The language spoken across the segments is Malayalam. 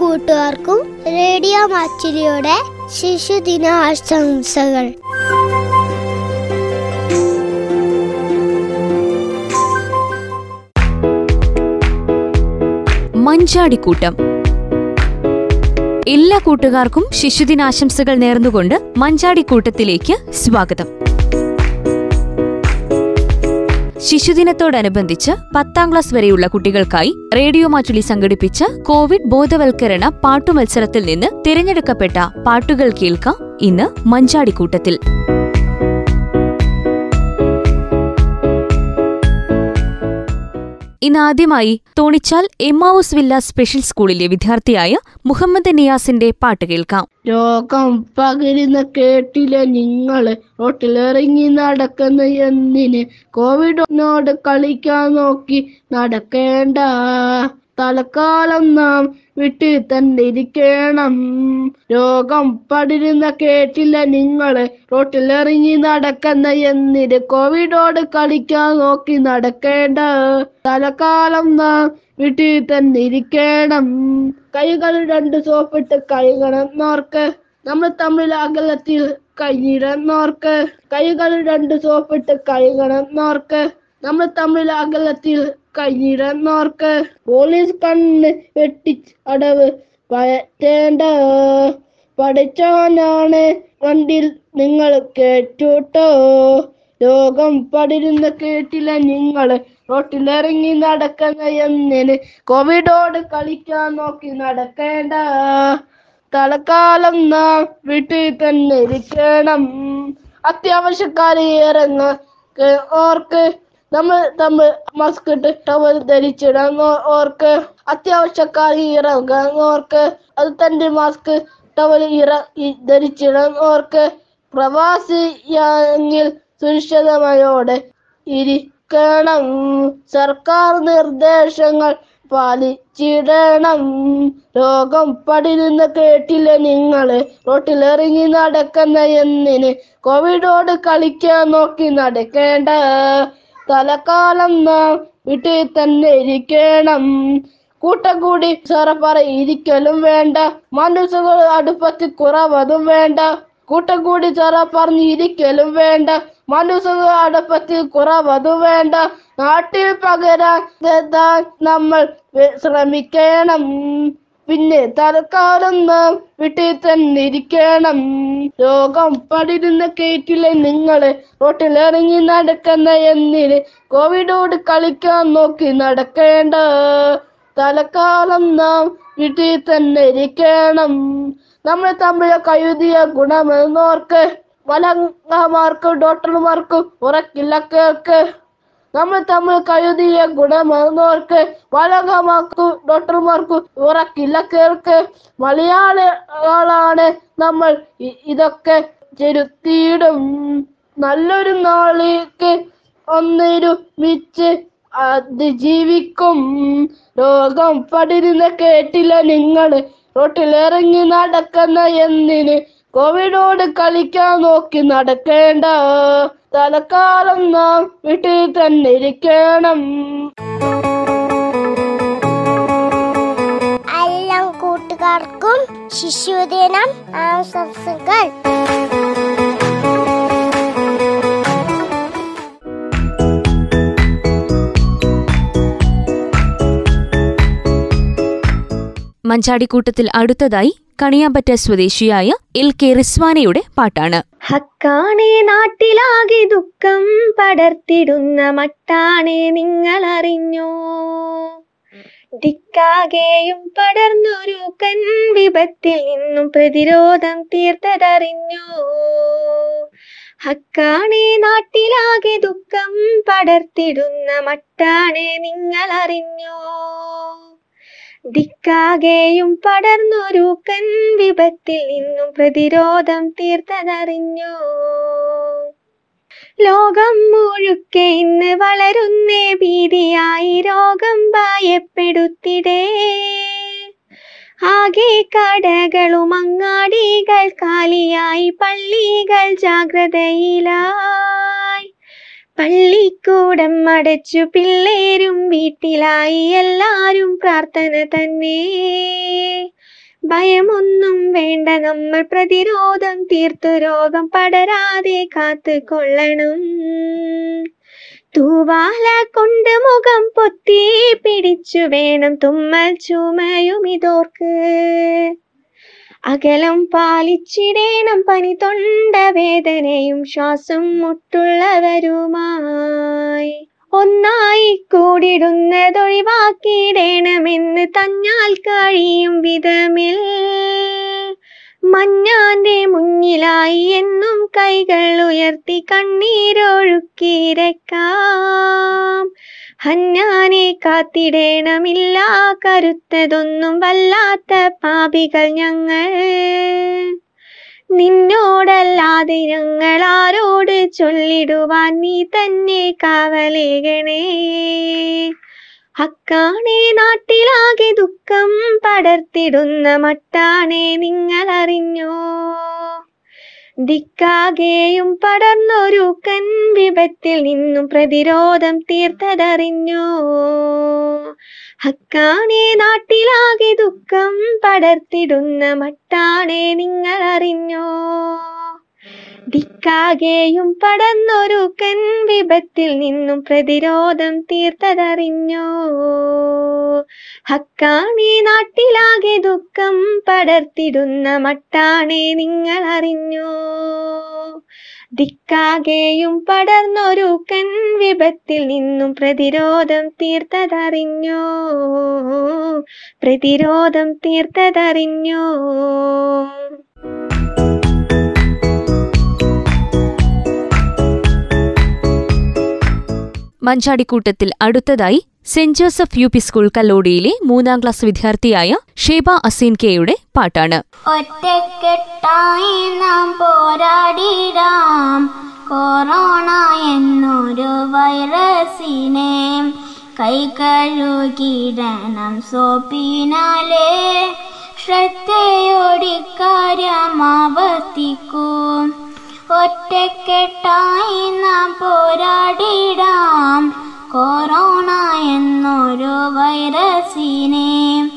കൂട്ടുകാർക്കും റേഡിയോ മാച്ചിലിയുടെ ശിശുദിന ആശംസകൾ മഞ്ചാടിക്കൂട്ടം. എല്ലാ കൂട്ടുകാർക്കും ശിശുദിനാശംസകൾ നേർന്നുകൊണ്ട് മഞ്ചാടിക്കൂട്ടത്തിലേക്ക് സ്വാഗതം. ശിശുദിനത്തോടനുബന്ധിച്ച് പത്താം ക്ലാസ് വരെയുള്ള കുട്ടികൾക്കായി റേഡിയോ മാറ്റുലി സംഘടിപ്പിച്ച കോവിഡ് ബോധവൽക്കരണ പാട്ടുമത്സരത്തിൽ നിന്ന് തിരഞ്ഞെടുക്കപ്പെട്ട പാട്ടുകൾ കേൾക്കാം ഇന്ന് മഞ്ചാടിക്കൂട്ടത്തിൽ. ഇന്ന് ആദ്യമായി തോണിച്ചാൽ എമ്മാവൂസ് വില്ല സ്പെഷ്യൽ സ്കൂളിലെ വിദ്യാർത്ഥിയായ മുഹമ്മദ് നിയാസിന്റെ പാട്ട് കേൾക്കാം. രോഗം പകരുന്ന കേട്ടില്ല നിങ്ങൾ റോട്ടിലിറങ്ങി നടക്കുന്ന എന്തിന്? കോവിഡിനോട് കളിക്കാൻ നോക്കി നടക്കേണ്ട. തലക്കാലം നാം വിട്ട് തന്നെ ഇരിക്കണം രോഗം പടരുന്ന കേട്ടില്ല നിങ്ങളെ. റോട്ടിലിറങ്ങി നടക്കുന്ന എന്നിര് കോവിഡോട് കളിക്കാൻ നോക്കി നടക്കേണ്ട. തലക്കാലം നാം വീട്ടിൽ തന്നെ ഇരിക്കണം കൈകൾ രണ്ട് സോപ്പിട്ട് കഴുകണമെന്നോർക്ക് നമ്മൾ തമ്മിൽ അകലത്തിൽ കഴിഞ്ഞിടുന്നോർക്ക് കൈകൾ രണ്ട് സോപ്പിട്ട് കഴുകണമെന്നോർക്ക് നമ്മൾ തമ്മിൽ അകലത്തിൽ കഴിഞ്ഞിടുന്നോർക്ക് പോലീസ് കണ്ണ് വെട്ടി അടവ് പയറ്റേണ്ട പഠിച്ചവനാണ് വണ്ടിൽ നിങ്ങൾ കേട്ടോട്ടോ. ലോകം പടരുന്ന കേട്ടില്ല നിങ്ങൾ. റോട്ടിലിറങ്ങി നടക്കുന്ന എന്നിന് കോവിഡോട് കളിക്കാൻ നോക്കി നടക്കേണ്ട. തലക്കാലം നാം വീട്ടിൽ തന്നെ ഇരിക്കണം. അത്യാവശ്യക്കാരി ഇറങ്ങ ഓർക്ക് നമ്മൾ തമ്മിൽ മാസ്ക് ഇട്ട് ടവൽ ധരിച്ചിടാം ഓർക്ക് അത്യാവശ്യക്കാർ ഇറങ്ങാൻ ഓർക്ക് അത് തന്റെ മാസ്ക് ടവൽ ഇറ ധരിച്ചിടാം ഓർക്ക് പ്രവാസിയാണെങ്കിൽ സുരക്ഷിതമായോടെ ഇരിക്കണം. സർക്കാർ നിർദ്ദേശങ്ങൾ പാലിച്ചിടണം. രോഗം പടിരുന്ന് കേട്ടില്ല നിങ്ങൾ? റോട്ടിലിറങ്ങി നടക്കുന്ന എന്നിന് കോവിഡോട് കളിക്കാൻ നോക്കി നടക്കേണ്ട. തലക്കാലം നാം വീട്ടിൽ തന്നെ ഇരിക്കണം. കൂട്ടം കൂടി സറപ്പറ ഇരിക്കലും വേണ്ട. മനസ്സുകൾ അടുപ്പത്തിൽ കുറവതും വേണ്ട. കൂട്ടം കൂടി ചെറ പറഞ്ഞ് ഇരിക്കലും വേണ്ട. മനസ്സുകൾ അടുപ്പത്തിൽ കുറവതും വേണ്ട. നാട്ടിൽ പകരാൻ നമ്മൾ ശ്രമിക്കണം. പിന്നെ തൽക്കാലം നാം വീട്ടിൽ തന്നെ ഇരിക്കണം. രോഗം പടിരുന്ന കേറ്റിലെ നിങ്ങൾ റോട്ടിലിറങ്ങി നടക്കുന്ന എന്നിന് കോവിഡോട് കളിക്കാൻ നോക്കി നടക്കേണ്ട. തലക്കാലം നാം വീട്ടിൽ തന്നെ ഇരിക്കണം. നമ്മൾ തമ്മിലെ കഴുതിയ ഗുണമെന്നോർക്ക് വലങ്ങമാർക്കും ഡോക്ടർമാർക്കും ഉറക്കില്ല കേൾക്ക്. നമ്മൾ തമ്മിൽ കഴുതിയ ഗുണമെന്നോർക്ക് വലങ്ങമാർക്കും ഡോക്ടർമാർക്കും ഉറക്കില്ല കേൾക്ക് മലയാളികളാണ് നമ്മൾ. ഇതൊക്കെ ചെരുത്തിയിടും. നല്ലൊരു നാളേക്ക് ഒന്നിരുമിച്ച് അതിജീവിക്കും. രോഗം പടിരുന്ന് കേട്ടില്ല നിങ്ങൾ റോട്ടിലിറങ്ങി നടക്കുന്ന എന്നിന് കോവിഡോട് കളിക്കാൻ നോക്കി നടക്കേണ്ട തലക്കാലം നാം വീട്ടിൽ തന്നെ ഇരിക്കണം. എല്ലാ കൂട്ടുകാർക്കും ശിശുദിനം ആശംസകൾ. മഞ്ചാടിക്കൂട്ടത്തിൽ അടുത്തതായി കണിയാമ്പറ്റ സ്വദേശിയായ എൽ കെ റിസ്വാനയുടെ പാട്ടാണ്. ഹക്കാണേ നാട്ടിലാകെ ദുഃഖം പടർത്തിടുന്ന മട്ടാണേ നിങ്ങൾ അറിഞ്ഞോ ദിക്കാകെയും പടർന്നൊരു കൻ വിപത്തിൽ നിന്നും പ്രതിരോധം തീർത്തതറിഞ്ഞോ? ഹക്കാണേ നാട്ടിലാകെ ദുഃഖം പടർത്തിടുന്ന മട്ടാണേ നിങ്ങൾ അറിഞ്ഞോ ദിക്കാകെയും പടർന്നൊരു കൻ വിപത്തിൽ നിന്നും പ്രതിരോധം തീർത്തതറിഞ്ഞു. ലോകം മുഴുക്കെ ഇന്ന് വളരുന്നേ ഭീതിയായി രോഗം ഭയപ്പെടുത്തിടേ. ആകെ കടകളും അങ്ങാടികൾ കാലിയായി പള്ളികൾ ജാഗ്രതയിലായി. പള്ളിക്കൂടം അടച്ചു പിള്ളേരും വീട്ടിലായി എല്ലാരും പ്രാർത്ഥന തന്നെ. ഭയമൊന്നും വേണ്ട നമ്മൾ പ്രതിരോധം തീർത്തു രോഗം പടരാതെ കാത്തു കൊള്ളണം തൂവാല കൊണ്ട് മുഖം പൊത്തി പിടിച്ചു വേണം തുമ്മൽ ചുമയും ഇതോർക്ക്. അകലം പാലിച്ചിടേണം പനി തൊണ്ട വേദനയും ശ്വാസം മുട്ടുള്ളവരുമായി. ഒന്നായി കൂടിടുന്നതൊഴിവാക്കിയിടേണമെന്ന് തഞ്ഞാൽ കഴിയും വിധമിൽ. മഞ്ഞാന്റെ മുന്നിലായി എന്നും കൈകൾ ഉയർത്തി കണ്ണീരൊഴുക്കിരക്കാം ഹന്നാനെ കാത്തിടേണമില്ല കരുത്തതൊന്നും വല്ലാത്ത പാപികൾ ഞങ്ങൾ. നിന്നോടല്ലാതെ ഞങ്ങൾ ആരോട് ചൊല്ലിടുവാൻ നീ തന്നെ കാവലേകണേ. അക്കാണേ നാട്ടിലാകെ ദുഃഖം പടർത്തിടുന്ന മട്ടാണേ നിങ്ങൾ അറിഞ്ഞോ ദിക്കാകെയും പടർന്നൊരു കൻ വിപത്തിൽ നിന്നും പ്രതിരോധം തീർത്തതറിഞ്ഞോ? ഹക്കാണേ നാട്ടിലാകെ ദുഃഖം പടർത്തിടുന്ന മട്ടാണേ നിങ്ങൾ അറിഞ്ഞോ ദിക്കാകെയും പടന്നൊരു കൻ വിപത്തിൽ നിന്നും പ്രതിരോധം തീർത്തതറിഞ്ഞോ? ഹക്കാണേ നാട്ടിലാകെ ദുഃഖം പടർത്തിടുന്ന മട്ടാണേ നിങ്ങൾ അറിഞ്ഞോ ദിക്കാകെയും പടർന്നൊരു കൻ വിപത്തിൽ നിന്നും പ്രതിരോധം തീർത്തതറിഞ്ഞോ? പ്രതിരോധം തീർത്തതറിഞ്ഞോ? മഞ്ചാടിക്കൂട്ടത്തിൽ അടുത്തതായി saint Joseph U P school കല്ലോടിയിലെ മൂന്നാം ക്ലാസ് വിദ്യാർത്ഥിയായ ഷേബ അസീൻ കെയുടെ പാട്ടാണ്. ഒറ്റക്കെട്ടായി നാം പോരാടിടാം. കൊറോണ എന്നൊരു വൈറസിനെ കൈ കഴുകിടണം സോപ്പിനാലേ. ശ്രദ്ധയോടിക്കാര്യം ഒറ്റക്കെട്ടായി നാം പോരാടിടാം. കൊറോണ എന്നൊരു വൈറസിനെ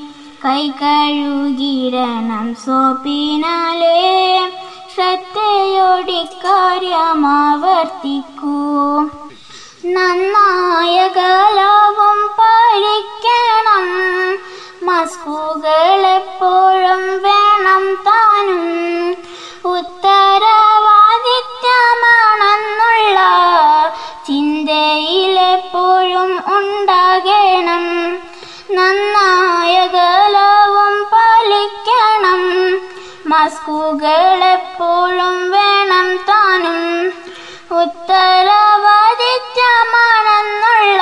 കൈ കഴുകിടണം സോപ്പിനാലേ. ശ്രദ്ധയോടിക്കാര്യമാവർത്തിക്കൂ നന്നായ കലാവും പാലിക്കണം. മസ്കുകൾ എപ്പോഴും വേണം താനും. ഉത്തരവാദിത്തമാണെന്നുള്ള ചിന്തയിലെപ്പോഴും ഉണ്ടാകണം. നന്നായ കലവും പാലിക്കണം. മസ്കുകൾ എപ്പോഴും വേണം താനും. ഉത്തരവാദിത്തമാണെന്നുള്ള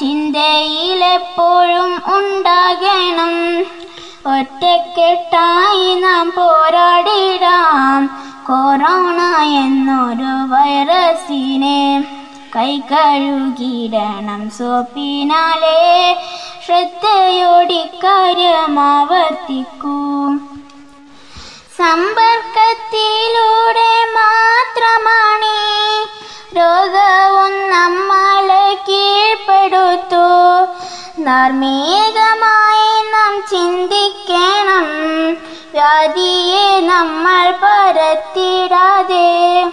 ചിന്തയിലെപ്പോഴും ഉണ്ടാകണം. ഒറ്റക്കെട്ടായി നാം പോരാടിടാം. കൊറോണ എന്നൊരു വൈറസിനെ കൈ കഴുകിടണം സോപ്പിനാലെ. ശ്രദ്ധയോടിക്കാര്യം ആവർത്തിക്കൂ സമ്പർക്കത്തിലൂടെ മാത്രമാണ് രോഗവും നമ്മളെ കീഴ്പ്പെടുത്തു. ധാർമ്മികമായി നാം ചിന്തിക്കണം. വ്യാധിയെ നമ്മൾ പരത്തിടാതെ.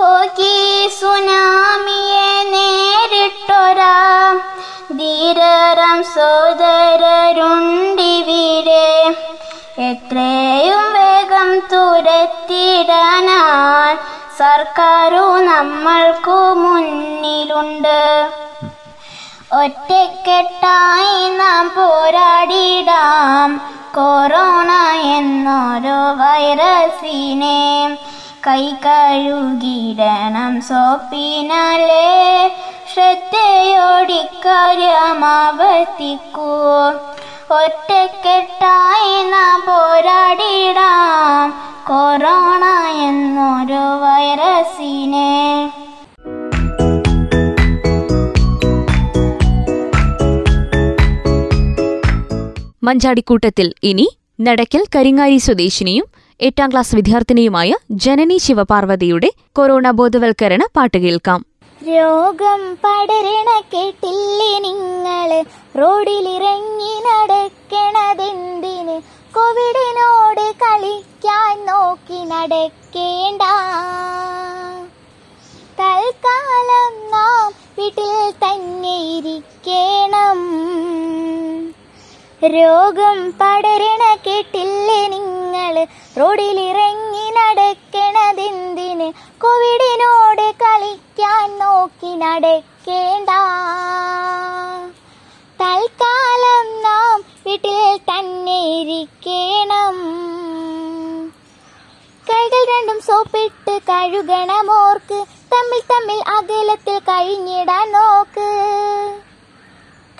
ഓക്കി സുനാമിയെ നേരിട്ടൊരാ. ധീരരം സോദരരുണ്ടിവിടെ എത്രയും വേഗം തുരത്തിടാനായി സർക്കാരു നമ്മൾക്കു മുന്നിലുണ്ട്. ഒറ്റക്കെട്ടായി നാം പോരാടിടാം. കൊറോണ എന്നൊരു വൈറസിനെ കൈ കഴുകിടണം സോപ്പിനാലേ ശ്രദ്ധയോടിക്കാര്യം ആവർത്തിക്കൂ. ഒറ്റക്കെട്ടായി നാം പോരാടിടാം. കൊറോണ എന്നൊരു വൈറസിനെ. മഞ്ചാടിക്കൂട്ടത്തിൽ ഇനി നടക്കൽ കരിങ്ങാരി സ്വദേശിനിയും എട്ടാം ക്ലാസ് വിദ്യാർത്ഥിനിയുമായ ജനനി ശിവപാർവതിയുടെ കൊറോണ ബോധവൽക്കരണ പാട്ട് കേൾക്കാം. രോഗം പടരണ കേട്ടില്ലേ നിങ്ങൾ? റോഡിലിറങ്ങി നടക്കണതെന്തിന് നടക്കേണ്ട. തൽക്കാലം നാം വീട്ടിൽ തന്നെ ഇരിക്കണം. രോഗം പടരണ കേട്ടില്ലേ നിങ്ങൾ? റോഡിലിറങ്ങി നടക്കണതെന്തിന്? കോവിഡിനോട് കളിക്കാൻ നോക്കി നടക്കേണ്ട. തൽക്കാലം നാം വീട്ടിൽ തന്നെ ഇരിക്കണം. കൈകൾ രണ്ടും സോപ്പിട്ട് കഴുകണമോർക്ക്. തമ്മിൽ തമ്മിൽ അകലത്തിൽ കഴിഞ്ഞിടാൻ നോക്ക്.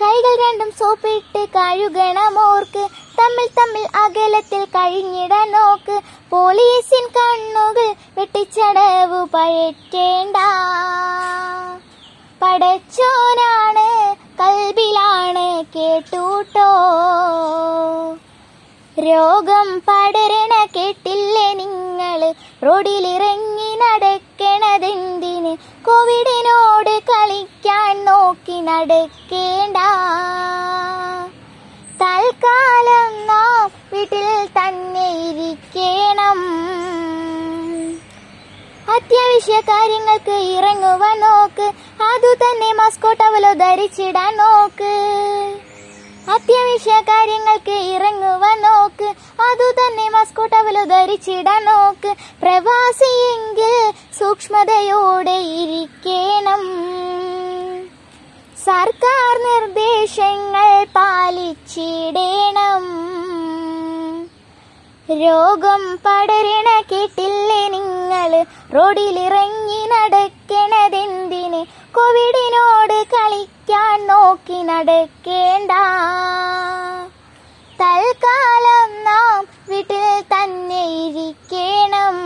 കൈകൾ രണ്ടും സോപ്പിട്ട് കഴുകണമോർക്ക്. തമ്മിൽ തമ്മിൽ അകലത്തിൽ കഴിഞ്ഞിടാൻ നോക്ക്. പോലീസിൻ കണ്ണുകൾ വെട്ടിച്ചടവ് പഴറ്റേണ്ട. പടച്ചോനാണ് കൽബിലാണ് കേട്ടൂട്ടോ. രോഗം പ റോഡിലിറങ്ങി നടക്കണതെന്തിന്? കോവിഡിനോട് കളിക്കാൻ നോക്കി നടക്കേണ്ട. തൽക്കാലം നാം വീട്ടിൽ തന്നെ ഇരിക്കണം. അത്യാവശ്യ കാര്യങ്ങൾക്ക് ഇറങ്ങുവാൻ നോക്ക്. അതു തന്നെ മസ്കോട്ടവലോ ധരിച്ചിടാൻ നോക്ക്. അത്യാവശ്യ കാര്യങ്ങൾക്ക് ഇറങ്ങുവാൻ നോക്ക്. അതു തന്നെ മസ്കോട്ടവലോ ധരിച്ചിടാൻ നോക്ക്. പ്രവാസിയെങ്കിൽ സൂക്ഷ്മതയോടെ ഇരിക്കണം. സർക്കാർ നിർദ്ദേശങ്ങൾ പാലിച്ചിടണം. രോഗം പടരണ കേട്ടില്ലേ നിങ്ങൾ? റോഡിലിറങ്ങി നടക്കണതെന്തിന്? കോവിഡിനോട് നോക്കി നടക്കേണ്ട. തൽക്കാലം നാം വീട്ടിൽ തന്നെ ഇരിക്കണം.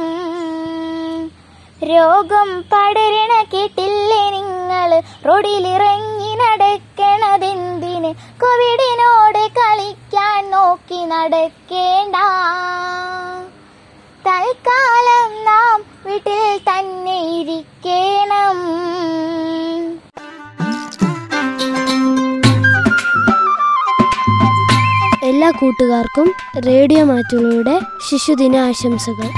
രോഗം പടരണ കേട്ടില്ലേ നിങ്ങൾ? റോഡിലിറങ്ങി നടക്കണതെന്തിന്? കോവിഡിനോട് കളിക്കാൻ നോക്കി നടക്കേണ്ട. തൽക്കാലം നാം വീട്ടിൽ തന്നെ ഇരിക്കണം. എല്ലാ കൂട്ടുകാർക്കും റേഡിയോ മാറ്റുകളുടെ ശിശുദിന ആശംസകൾ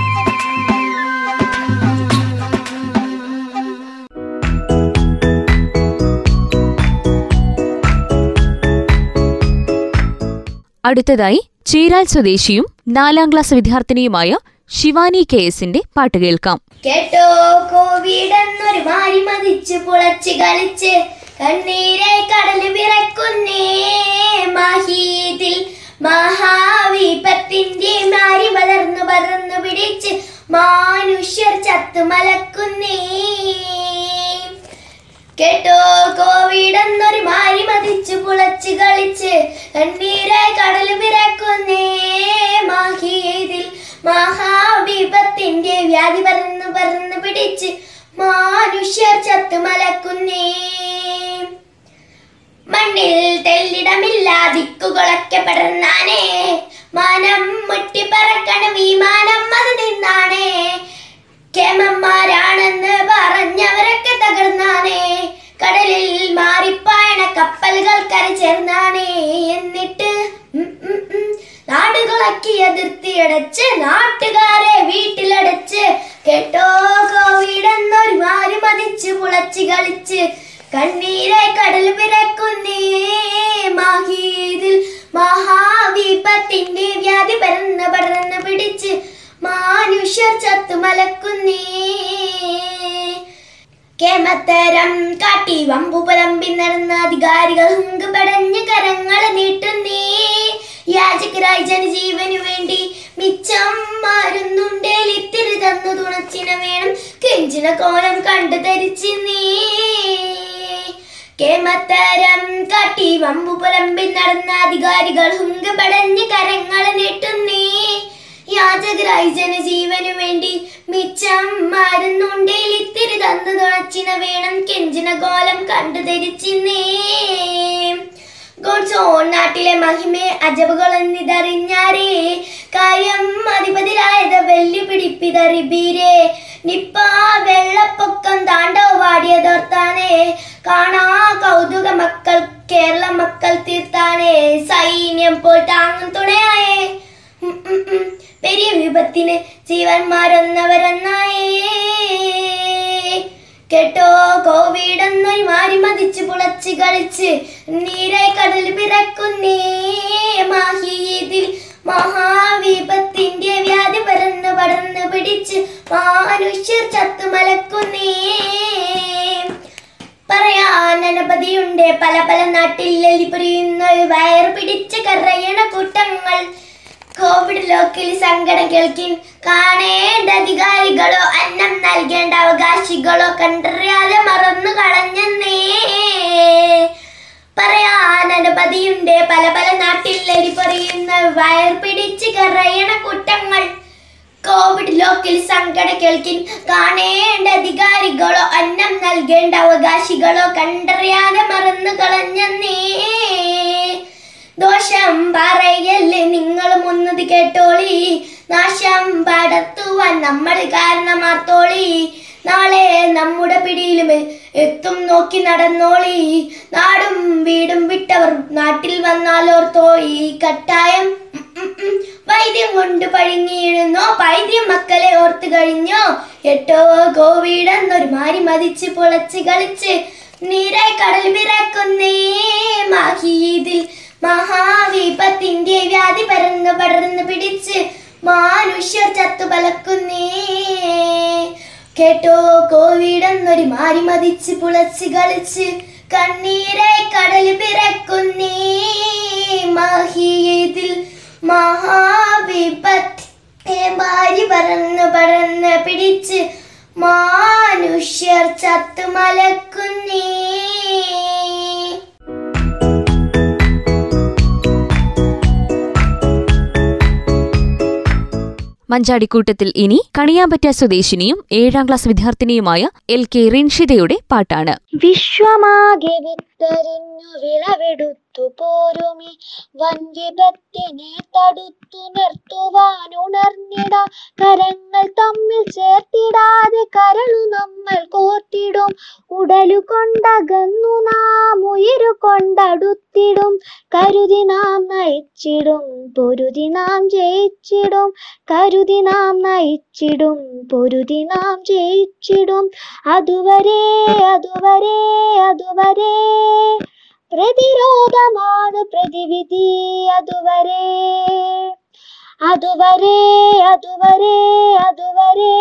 അടുത്തതായി ചീരാൽ സ്വദേശിയും നാലാം ക്ലാസ് വിദ്യാർത്ഥിനിയുമായ ശിവാനി കെ എസിന്റെ പാട്ട് കേൾക്കാം. കേട്ടോ കോവിഡ് എന്നൊരു മാരി മതിച്ച് പുളച്ച് കളിച്ച് കണ്ണീരെ കടൽ വിറക്കുന്നേ മാഹീതിൽ മഹാവിപത്തിന്റെ മാരി വളർന്നു പടർന്നു പിടിച്ച് മനുഷ്യർ ചത്തു മലക്കുന്നേ. കേട്ടോ കോവിഡ് എന്നൊരു മാരി മതിച്ചു പുളച്ച് കളിച്ച് കണ്ണീരായി കടൽ പിറക്കുന്നേ. മഹാവിപത്തിന്റെ വ്യാധി പറന്ന് പറന്ന് പിടിച്ച് മനുഷ്യർ ചത്തു മലക്കുന്നേ. മണ്ണിൽ തെല്ലിടമില്ല ദിക്കുകളൊക്കെ പടർന്നാനേ മാനം മുട്ടി പറക്കണ വിമാനം അത് നിന്നാണേ. കേമന്മാരാണെന്ന് പറഞ്ഞവരൊക്കെ യാചകരായി ജനജീവനു വേണ്ടി മിച്ചം മരുന്നുണ്ടേൽ ഇത്തിരി തന്നു തുണച്ചിന വേണം കെഞ്ചിന കോലം കണ്ടു ധരിച്ചിന്നേ. ഗോഡ്സോൺ നാട്ടിലെ മഹിമേ അജബുകൾ എന്നിതറിഞ്ഞാരേ കാര്യം അധിപതിരായത് വെല്ലുപിടിപ്പിതറിബീരേ നിപ്പ വെള്ളപ്പൊക്കം താണ്ടവാടിയതോർത്താനേ കാണാ കൗതുക മക്കൾ കേരള മക്കൾ തീർത്താനേ. സൈന്യം പോൽ താങ്ങും തുണയായേ. പെരിയ വിപത്തിന് ജീവന്മാരൊന്നവരെന്നായേ. കേട്ടോ കോവിഡ് എന്നൊരു മാറി മതിച്ച് പുളച്ച് കളിച്ച് നീരെ കടൽ പിറക്കുന്നേ മാഹിയതിൽ മഹാവിപത്തിന്റെ വ്യാധി പരന്ന് പടർന്ന് പിടിച്ച് മനുഷ്യർ ചത്തുമലക്കുന്നേ പറയാൻ അനവധിയുണ്ട് പല പല നാട്ടിൽ എലിപൊരിയുന്ന വയർ പിടിച്ച് കറയണ കൂട്ടങ്ങൾ. കോവിഡ് ലോക്കിൽ സങ്കടം കേൾക്കിൻ കാണേണ്ട അധികാരികളോ അന്നം നൽകേണ്ട അവകാശികളോ കണ്ടറിയാതെ മറന്നു കളഞ്ഞെന്നേ. പറയാൻ അനുമതിയുണ്ട്. പല പല നാട്ടിൽ എലിപൊറിയുന്ന വയർ പിടിച്ച് കറയണ കൂട്ടങ്ങൾ കോവിഡ് ലോക്കിൽ സങ്കട കേൾക്കിൻ കാണേണ്ട അധികാരികളോ അന്നം നൽകേണ്ട അവകാശികളോ കണ്ടറിയാതെ മറന്നു കളഞ്ഞെന്നേ. ദോഷം പറയല്ലേ? നിങ്ങളും ഒന്നത് കേട്ടോളി. നാശം പടത്തുവാൻ നമ്മൾ കാരണമാർത്തോളി നാളെ നമ്മുടെ പിടിയിലും എത്തും നോക്കി നടന്നോളി. നാടും വീടും വിട്ടവർ നാട്ടിൽ വന്നാലോർത്തോളി കട്ടായം. ഉം, ഉം, ഉം. വൈദ്യം കൊണ്ട് പഴുങ്ങിയിരുന്നോ പൈദ്യം മക്കളെ ഓർത്ത് കഴിഞ്ഞോ? എട്ടോ കോവിഡ് എന്നൊരു മാരി മതിച്ച് പൊളച്ച് കളിച്ച്. നീരായി കടൽ പിറക്കുന്നേ മാഹിയതിൽ മഹാവിപത്തിന്റെ വ്യാധി പരന്നു പടർന്ന് പിടിച്ച് മനുഷ്യർ ചത്തു പലക്കുന്നേ. കേട്ടോ കോവിഡ് എന്നൊരു മാരി മതിച്ച് പുളച്ച് കളിച്ച് കണ്ണീരായി കടൽ പിറക്കുന്നേ. മാഹിയതിൽ മഹാവിപത്തെ ഭാര്യ പറന്ന് പറന്ന് പിടിച്ച് മനുഷ്യർ ചത്തു മഞ്ചാടിക്കൂട്ടത്തിൽ ഇനി കണിയാമ്പറ്റ സ്വദേശിനിയും ഏഴാം ക്ലാസ് വിദ്യാർത്ഥിനിയുമായ എൽ കെ റിൻഷിതയുടെ പാട്ടാണ്. വിശ്വമാകെ വിത്തറിഞ്ഞു വിളവെടുത്തു പോരുമി. വൻവിപത്തിനെ തടുത്തു നിർത്തുവാനുണർന്നിട കരങ്ങൾ തമ്മിൽ ചേർത്തിടാതെ കരളു നമ്മൾ കോർത്തിടും. ഉടലു കൊണ്ടകന്നു നാം ഉയരു കൊണ്ടടുത്തിടും. കരുതി നാം നയിച്ചിടും പൊരുതി നാം ജയിച്ചിടും. കരുതി നാം നയിച്ചിടും പൊരുതി നാം ജയിച്ചിടും. അതുവരെ അതുവരെ അതുവരെ. പ്രതിരോധമാണ് പ്രതിവിധി അതുവരെ. അതുവരെ അതുവരെ അതുവരെ.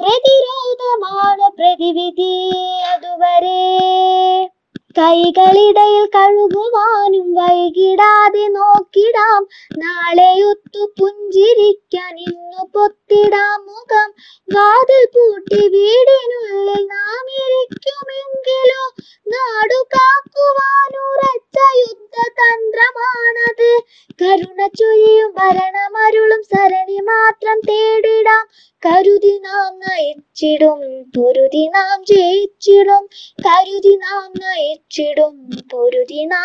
പ്രതിരോധമാണ് പ്രതിവിധി അതുവരെ. കൈകളിടയിൽ കഴുകുവാനും വൈകിടാതെ നോക്കിടാം. നാളെയൊത്തു പുഞ്ചിരിക്കാൻ ഇന്നു പൊത്തിടാം മുഖം. വാതിൽ പൂട്ടി വീടിനുള്ളിൽ നാം ഇരിക്കുമെങ്കിലോ നാടു കാക്കുവാനുറച്ച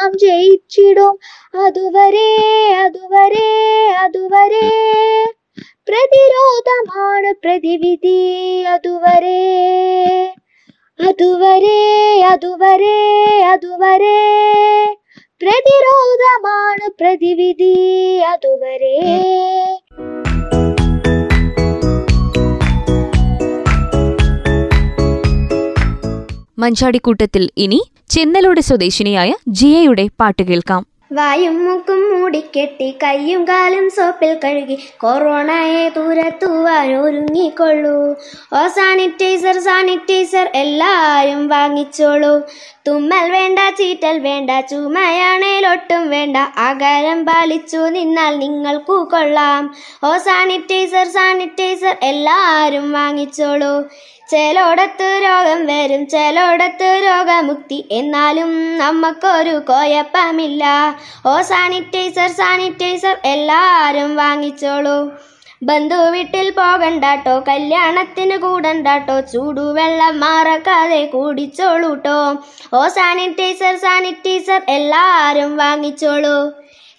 നാം ജയിച്ചിടും. അതുവരെ അതുവരെ അതുവരെ. പ്രതിരോധമാണ് പ്രതിവിധി. അതുവരെ അതുവരെ അതുവരെ അതുവരെ. പ്രതിരോധമാണ് പ്രതിവിധി. അതുവരെ. മഞ്ചാടിക്കൂട്ടത്തിൽ ഇനി ചെന്നലോട് സ്വദേശിനിയായ ജിയയുടെ പാട്ട് കേൾക്കാം. വായും മുക്കും മൂടിക്കെട്ടി കയ്യും കാലും സോപ്പിൽ കഴുകി കൊറോണയെ തുരത്തുവാൻ ഒരുങ്ങിക്കൊള്ളൂ. ഓ സാനിറ്റൈസർ സാനിറ്റൈസർ എല്ലാരും വാങ്ങിച്ചോളൂ. തുമ്മൽ വേണ്ട ചീറ്റൽ വേണ്ട ചുമയാണേലൊട്ടും വേണ്ട. അകലം പാലിച്ചു നിന്നാൽ നിങ്ങൾക്കു കൊള്ളാം. ഓ സാനിറ്റൈസർ സാനിറ്റൈസർ എല്ലാരും വാങ്ങിച്ചോളൂ. ചിലോടത്ത് രോഗം വരും ചിലോടത്ത് രോഗമുക്തി. എന്നാലും നമുക്കൊരു കോയപ്പമില്ല. ഓ സാനിറ്റൈസർ സാനിറ്റൈസർ എല്ലാരും വാങ്ങിച്ചോളൂ. ബന്ധു വീട്ടിൽ പോകണ്ടാട്ടോ കല്യാണത്തിന് കൂടണ്ടാട്ടോ ചൂടുവെള്ളം മറക്കാതെ കുടിച്ചോളൂട്ടോ. ഓ സാനിറ്റൈസർ സാനിറ്റൈസർ എല്ലാരും വാങ്ങിച്ചോളൂ.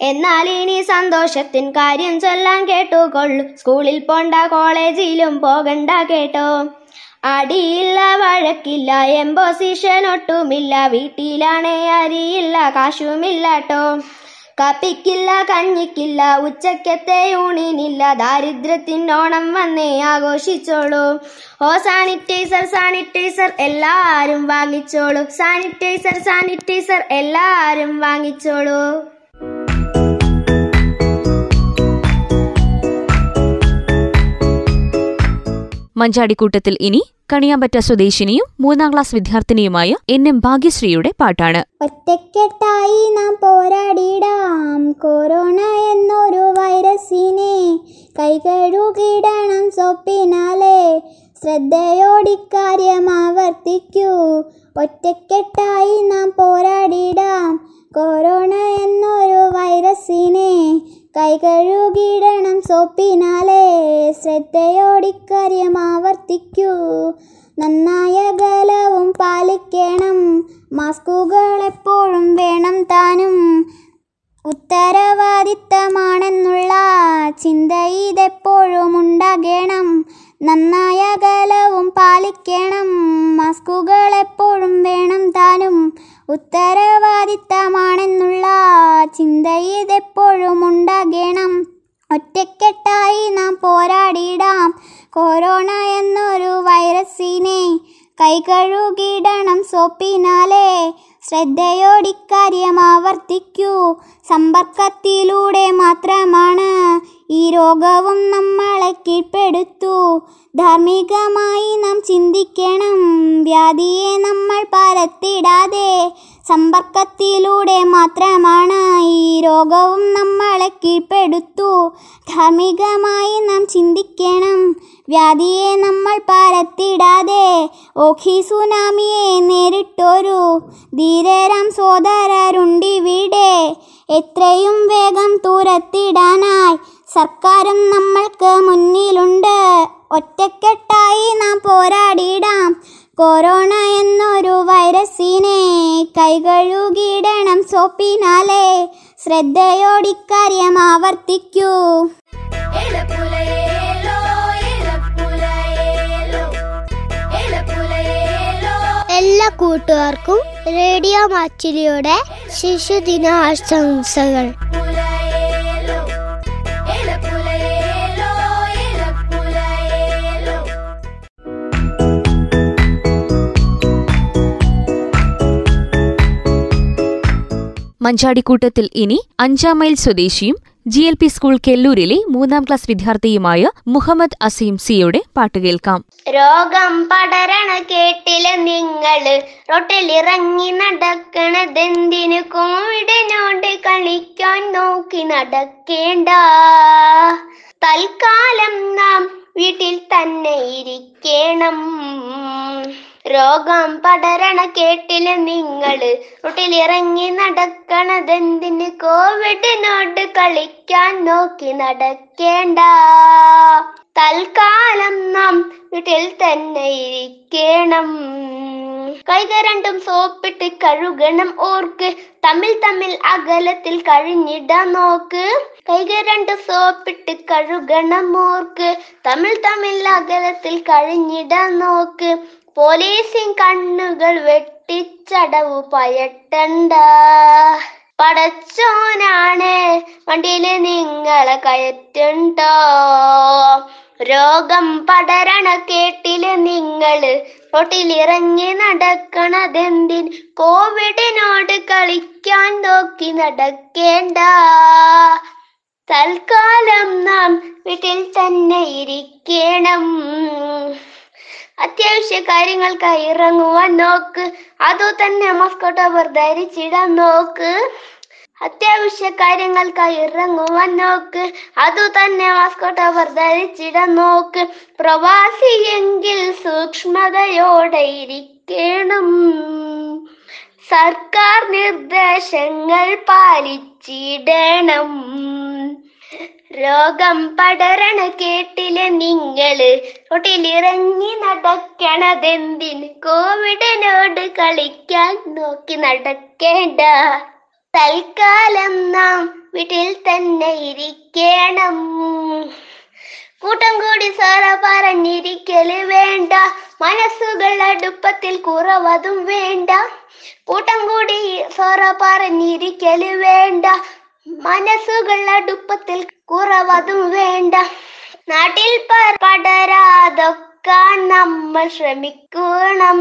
എന്നാൽ ഇനി സന്തോഷത്തിൻ കാര്യം ചൊല്ലാൻ കേട്ടുകൊള്ളു. സ്കൂളിൽ പോണ്ട കോളേജിലും പോകണ്ട കേട്ടോ. അടിയില്ല വഴക്കില്ല എംബോസിഷൻ ഒട്ടുമില്ല വീട്ടിലാണേ അരിയില്ല കാശുമില്ലാട്ടോ കപ്പിക്കില്ല കഞ്ഞിക്കില്ല ഉച്ചക്കത്തെ ഊണിനില്ല ദാരിദ്ര്യത്തിനോണം വന്നേ ആഘോഷിച്ചോളൂ. ഓ സാനിറ്റൈസർ സാനിറ്റൈസർ എല്ലാവരും വാങ്ങിച്ചോളൂ. സാനിറ്റൈസർ സാനിറ്റൈസർ എല്ലാവരും വാങ്ങിച്ചോളൂ. മഞ്ചാടിക്കൂട്ടത്തിൽ ഇനി കണിയാമ്പറ്റ സ്വദേശിനിയും മൂന്നാം ക്ലാസ് വിദ്യാർത്ഥിനിയുമായ എൻ എം ഭാഗ്യശ്രീയുടെ പാട്ടാണ്. ഒറ്റക്കെട്ടായി നാം പോരാടിടാം. കൊറോണ എന്നൊരു വൈറസിനെ കൈകഴുകിടണം സൊപ്പിനാലെ ശ്രദ്ധയോടിക്കാര്യം ആവർത്തിക്കൂ. ഒറ്റക്കെട്ടായി നാം പോരാടിടാം. കൊറോണ എന്നൊരു വൈറസിനെ കൈകഴുകിടണം സോപ്പിനാലെ. ശ്രദ്ധയോടിക്കാര്യം ആവർത്തിക്കൂ. നന്നായ ഗലവും പാലിക്കണം. മാസ്കുകൾ എപ്പോഴും വേണം താനും. ഉത്തരവാദിത്തമാണെന്നുള്ള ചിന്ത ഇതെപ്പോഴും ഉണ്ടാകണം. നന്നായ കലവും പാലിക്കണം. മാസ്കുകൾ എപ്പോഴും വേണം താനും. ഉത്തരവാദിത്തമാണെന്നുള്ള ചിന്ത ഇതെപ്പോഴും ഉണ്ടാകണം. ഒറ്റക്കെട്ടായി നാം പോരാടിയിടാം. കൊറോണ എന്നൊരു വൈറസിനെ കൈകഴുകിടണം സോപ്പിനാലെ. ശ്രദ്ധയോടിക്കാര്യം ആവർത്തിക്കൂ സമ്പർക്കത്തിലൂടെ മാത്രമാണ് ഈ രോഗവും നമ്മളെ കീഴ്പ്പെടുത്തു. ധാർമ്മികമായി നാം ചിന്തിക്കണം. വ്യാധിയെ നമ്മൾ പരത്തിടാതെ സമ്പർക്കത്തിലൂടെ മാത്രമാണ് ഈ രോഗവും നമ്മളെ കീഴ്പ്പെടുത്തു. ധാർമ്മികമായി നാം ചിന്തിക്കണം. വ്യാധിയെ നമ്മൾ പരത്തിടാതെ ഓഖി സുനാമിയെ നേരിട്ടൊരു ധീരരാം സോദരരുണ്ടിവിടെ എത്രയും വേഗം തുരത്തിടാനായി സർക്കാരും നമ്മൾക്ക് മുന്നിലുണ്ട്. ഒറ്റക്കെട്ടായി നാം പോരാടിയിടാം കൊറോണ എന്നൊരു വൈറസിനെ കൈകഴുകിയിടണം സോപ്പിനാലെ. ശ്രദ്ധയോടിക്കാര്യം ആവർത്തിക്കൂ. എല്ലാ കൂട്ടുകാർക്കും റേഡിയോ മാച്ചിലിയുടെ ശിശുദിന ആശംസകൾ മഞ്ചാടിക്കൂട്ടത്തിൽ ഇനി അഞ്ചാം മൈൽ സ്വദേശിയും ജി എൽ പി സ്കൂൾ കെല്ലൂരിലെ മൂന്നാം ക്ലാസ് വിദ്യാർത്ഥിയുമായ മുഹമ്മദ് അസീം സിയുടെ പാട്ട് കേൾക്കാം. രോഗം പടരണ കേട്ടില്ല നിങ്ങൾ റോട്ടിലിറങ്ങി നടക്കണതെന്തിനു കോവിഡിനോട് കളിക്കാൻ നോക്കി നടക്കേണ്ട. തൽക്കാലം നാം വീട്ടിൽ തന്നെ ഇരിക്കണം. രോഗം പടരണ കേട്ടില്ല നിങ്ങൾ. റോട്ടിലിറങ്ങി നടക്കണതെന്തിന് കോവിഡിനോട് കളിക്കാൻ നോക്കി നടക്കേണ്ട. തൽക്കാലം നാം വീട്ടിൽ തന്നെ ഇരിക്കണം. കൈകൾ രണ്ടും സോപ്പിട്ട് കഴുകണം ഓർക്ക്. തമ്മിൽ തമ്മിൽ അകലത്തിൽ കഴിഞ്ഞിടാൻ നോക്ക്. കൈകൾ രണ്ടും സോപ്പിട്ട് കഴുകണം ഓർക്ക്. തമ്മിൽ തമ്മിൽ അകലത്തിൽ കഴിഞ്ഞിടാൻ നോക്ക്. പോലീസിൻ കണ്ണുകൾ വെട്ടിച്ചടവു പയട്ടണ്ട. പടച്ചോനാണ് വണ്ടിയിൽ നിങ്ങളെ കയറ്റണ്ടോ? രോഗം പടരണ കേട്ടിൽ നിങ്ങൾ റോട്ടിലിറങ്ങി നടക്കണതെന്തിൻ? കോവിഡിനോട് കളിക്കാൻ നോക്കി നടക്കേണ്ട. തൽക്കാലം നാം വീട്ടിൽ തന്നെ ഇരിക്കണം. അത്യാവശ്യ കാര്യങ്ങൾക്കായി ഇറങ്ങുവാൻ നോക്ക്. അതു തന്നെ മസ്കോട്ട് അവർ ധരിച്ചിടാൻ നോക്ക്. അത്യാവശ്യ കാര്യങ്ങൾക്കായി ഇറങ്ങുവാൻ നോക്ക്. അതു തന്നെ മാസ്കോട്ട് അവർ ധരിച്ചിടാൻ നോക്ക്. പ്രവാസിയെങ്കിൽ സൂക്ഷ്മതയോടെ ഇരിക്കണം. സർക്കാർ നിർദ്ദേശങ്ങൾ പാലിച്ചിടണം. രോഗം പടരണ കേട്ടില്ല നിങ്ങൾ റോട്ടിലിറങ്ങി നടക്കണതെന്തിന്? കോവിഡിനോട് കളിക്കാൻ നോക്കി നടക്കേണ്ട തൽക്കാലം നാം വീട്ടിൽ തന്നെ ഇരിക്കണം. കൂട്ടം കൂടി സാറ പറഞ്ഞിരിക്കൽ വേണ്ട. മനസ്സുകൾ അടുപ്പത്തിൽ കുറവതും വേണ്ട. കൂട്ടം കൂടി സോറ പറഞ്ഞിരിക്കൽ വേണ്ട. മനസ്സുകൾ അടുപ്പത്തിൽ കുറവതും വേണ്ട. നാട്ടിൽ പടരാതൊക്കെ നമ്മൾ ശ്രമിക്കണം.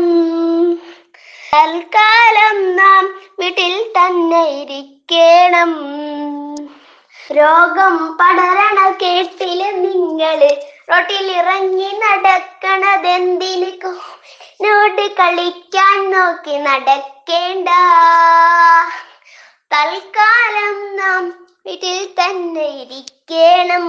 തൽക്കാലം നാം വീട്ടിൽ തന്നെ ഇരിക്കണം. രോഗം പടരണ കേട്ടിൽ നിങ്ങൾ റോട്ടിലിറങ്ങി നടക്കണതെന്തിന് നോട് കളിക്കാൻ നോക്കി നടക്കേണ്ട. തൽക്കാലം നാം വീട്ടിൽ തന്നെ ഇരിക്കണം.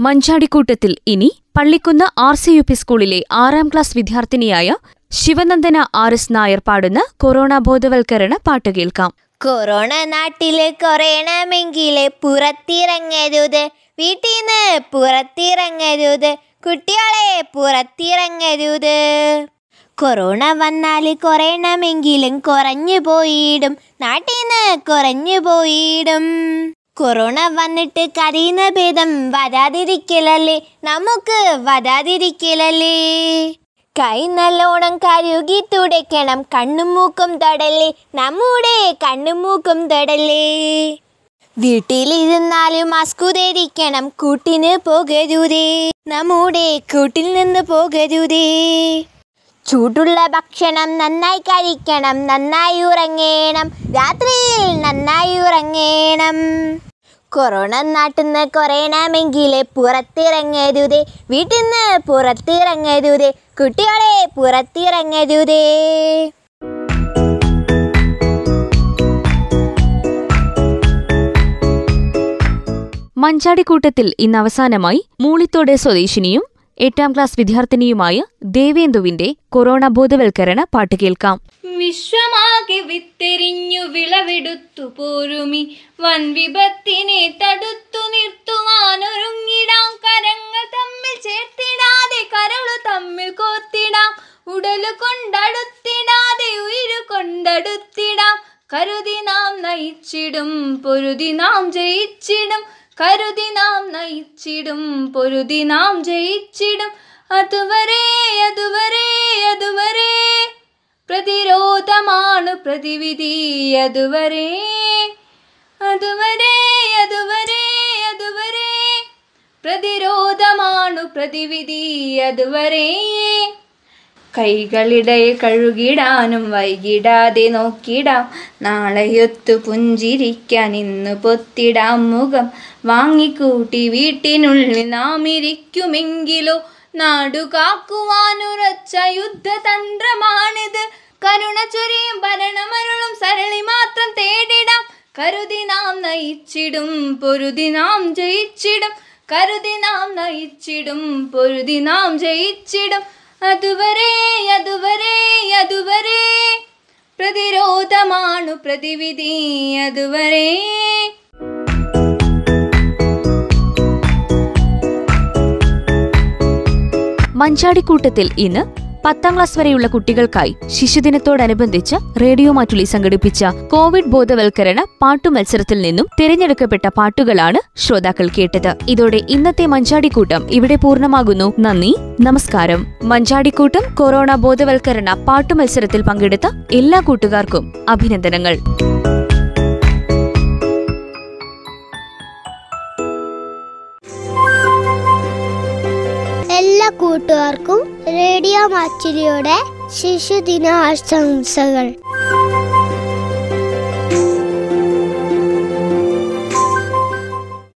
മഞ്ചാടിക്കൂട്ടത്തിൽ ഇനി Pallikkunnu R C U P സ്കൂളിലെ ആറാം ക്ലാസ് വിദ്യാർത്ഥിനിയായ ശിവനന്ദന ആർ എസ് നായർ പാടുന്ന കൊറോണ ബോധവൽക്കരണ പാട്ട് കേൾക്കാം. കൊറോണ നാട്ടിൽ കൊറയണമെങ്കിൽ പുറത്തിറങ്ങരുത്. വീട്ടിൽ നിന്ന് പുറത്തിറങ്ങരുത്. കുട്ടികളെ പുറത്തിറങ്ങരുത്. കൊറോണ വന്നാൽ കുറയണമെങ്കിലും കുറഞ്ഞു പോയിടും. നാട്ടിൽ നിന്ന് കുറഞ്ഞു പോയിടും. കൊറോണ വന്നിട്ട് കരയുന്ന ഭേദം വരാതിരിക്കലല്ലേ? നമുക്ക് വരാതിരിക്കലല്ലേ? കൈ നല്ലോണം കരുകി തുടയ്ക്കണം കണ്ണും മൂക്കും തടല്ലേ? നമ്മുടെ കണ്ണും മൂക്കും തൊടല്ലേ? വീട്ടിലിരുന്നാലും മാസ്കു ധരിക്കണം കൂട്ടിന് പോകരുതേ. നമ്മുടെ കൂട്ടിൽ നിന്ന് പോകരുതേ. ചൂടുള്ള ഭക്ഷണം നന്നായി കഴിക്കണം. നന്നായി ഉറങ്ങണം. രാത്രിയിൽ നന്നായി ഉറങ്ങണം. കൊറോണ നാട്ടിന്ന് കുറയണമെങ്കിൽ പുറത്തിറങ്ങരുതേ. വീട്ടിൽ നിന്ന് പുറത്തിറങ്ങരുതേ. കുട്ടികളെ പുറത്തിറങ്ങരുതേ. മഞ്ചാടിക്കൂട്ടത്തിൽ ഇന്ന് അവസാനമായി മൂളിത്തോട് സ്വദേശിനിയും എട്ടാം ക്ലാസ് വിദ്യാർത്ഥിനിയുമായ ദേവേന്ദുവിന്റെ കൊറോണ ബോധവൽക്കരണ പാട്ട് കേൾക്കാം. വിശ്വമാകെ വിത്തെരിഞ്ഞു വിളവെടുത്തു പോരുമി. വൻ വിപത്തിനെ തടുത്തു നിർത്തുവാനൊരുങ്ങിടാം കരങ്ങൾ തമ്മിൽ ചേർത്തിടാതെ കരളു തമ്മിൽ കോർത്തിടാം. ഉടലു കൊണ്ടടുത്തിടാതെ ഉയരു കൊണ്ടടുത്തിടാം. കരുതി നാം നയിച്ചിടും പൊരുതി നാം ജയിച്ചിടും. കരുതി നാം നയിച്ചിടും പൊരുതി നാം ജയിച്ചിടും. അതുവരെ അതുവരെ അതുവരെ. പ്രതിരോധമാണ് പ്രതിവിധി അതുവരെ. അതുവരെ അതുവരെ അതുവരെ. പ്രതിരോധമാണു പ്രതിവിധി അതുവരെ. കൈകളിടയിൽ കഴുകിടാനും വൈകിടാതെ നോക്കിടാം. നാളെയൊത്തു പുഞ്ചിരിക്കാൻ ഇന്ന് പൊത്തിടാം മുഖം. വാങ്ങിക്കൂട്ടി വീട്ടിനുള്ളിൽ നാം ഇരിക്കുമെങ്കിലോ നാടുകാക്കുവാനുറച്ച യുദ്ധതന്ത്രമാണിത്. കരുണ ചൊരിയും ഭരണമരുളും സരളി മാത്രം തേടിടാം. കരുതി നാം നയിച്ചിടും പൊരുതി നാം ജയിച്ചിടും. കരുതി നാം നയിച്ചിടും പൊരുതി നാം ജയിച്ചിടും. അതുവരെ പ്രതിരോധമാണു പ്രതിവിധി അതുവരെ. മഞ്ചാടിക്കൂട്ടത്തിൽ ഇന്ന് പത്താം ക്ലാസ് വരെയുള്ള കുട്ടികൾക്കായി ശിശുദിനത്തോടനുബന്ധിച്ച് റേഡിയോ മാറ്റുലി സംഘടിപ്പിച്ച കോവിഡ് ബോധവൽക്കരണ പാട്ടു മത്സരത്തിൽ നിന്നും തിരഞ്ഞെടുക്കപ്പെട്ട പാട്ടുകളാണ് ശ്രോതാക്കൾ കേട്ടത്. ഇതോടെ ഇന്നത്തെ മഞ്ചാടിക്കൂട്ടം ഇവിടെ പൂർണമാകുന്നു. നന്ദി നമസ്കാരം. മഞ്ചാടിക്കൂട്ടം കൊറോണ ബോധവൽക്കരണ പാട്ടു മത്സരത്തിൽ പങ്കെടുത്ത എല്ലാ കൂട്ടുകാർക്കും അഭിനന്ദനങ്ങൾ. എല്ലാ കൂട്ടുകാർക്കും റേഡിയോ മാച്ചിലിയുടെ ശിശുദിന ആശംസകൾ